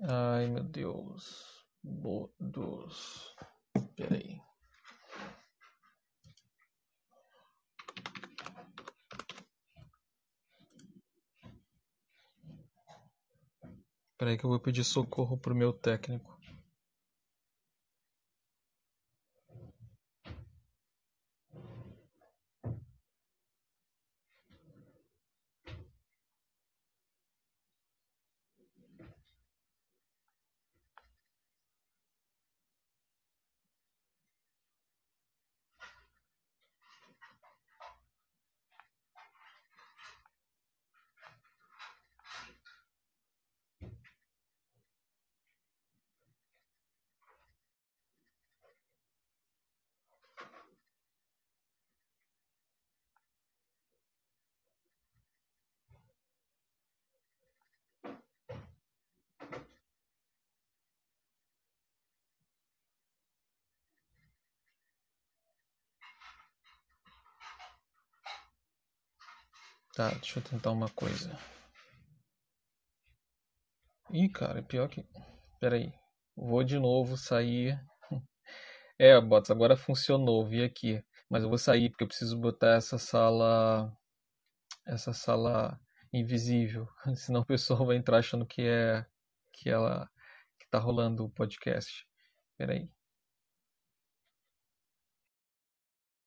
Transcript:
Ai, meu Deus. Bodos. Peraí. Peraí que eu vou pedir socorro pro meu técnico. Tá, deixa eu tentar uma coisa. Ih, cara, pior que. Pera aí. Vou de novo sair. É, bots, agora funcionou, vi aqui. Mas eu vou sair porque eu preciso botar essa sala. Essa sala invisível. Senão o pessoal vai entrar achando que é. Que ela. Que tá rolando o podcast. Pera aí.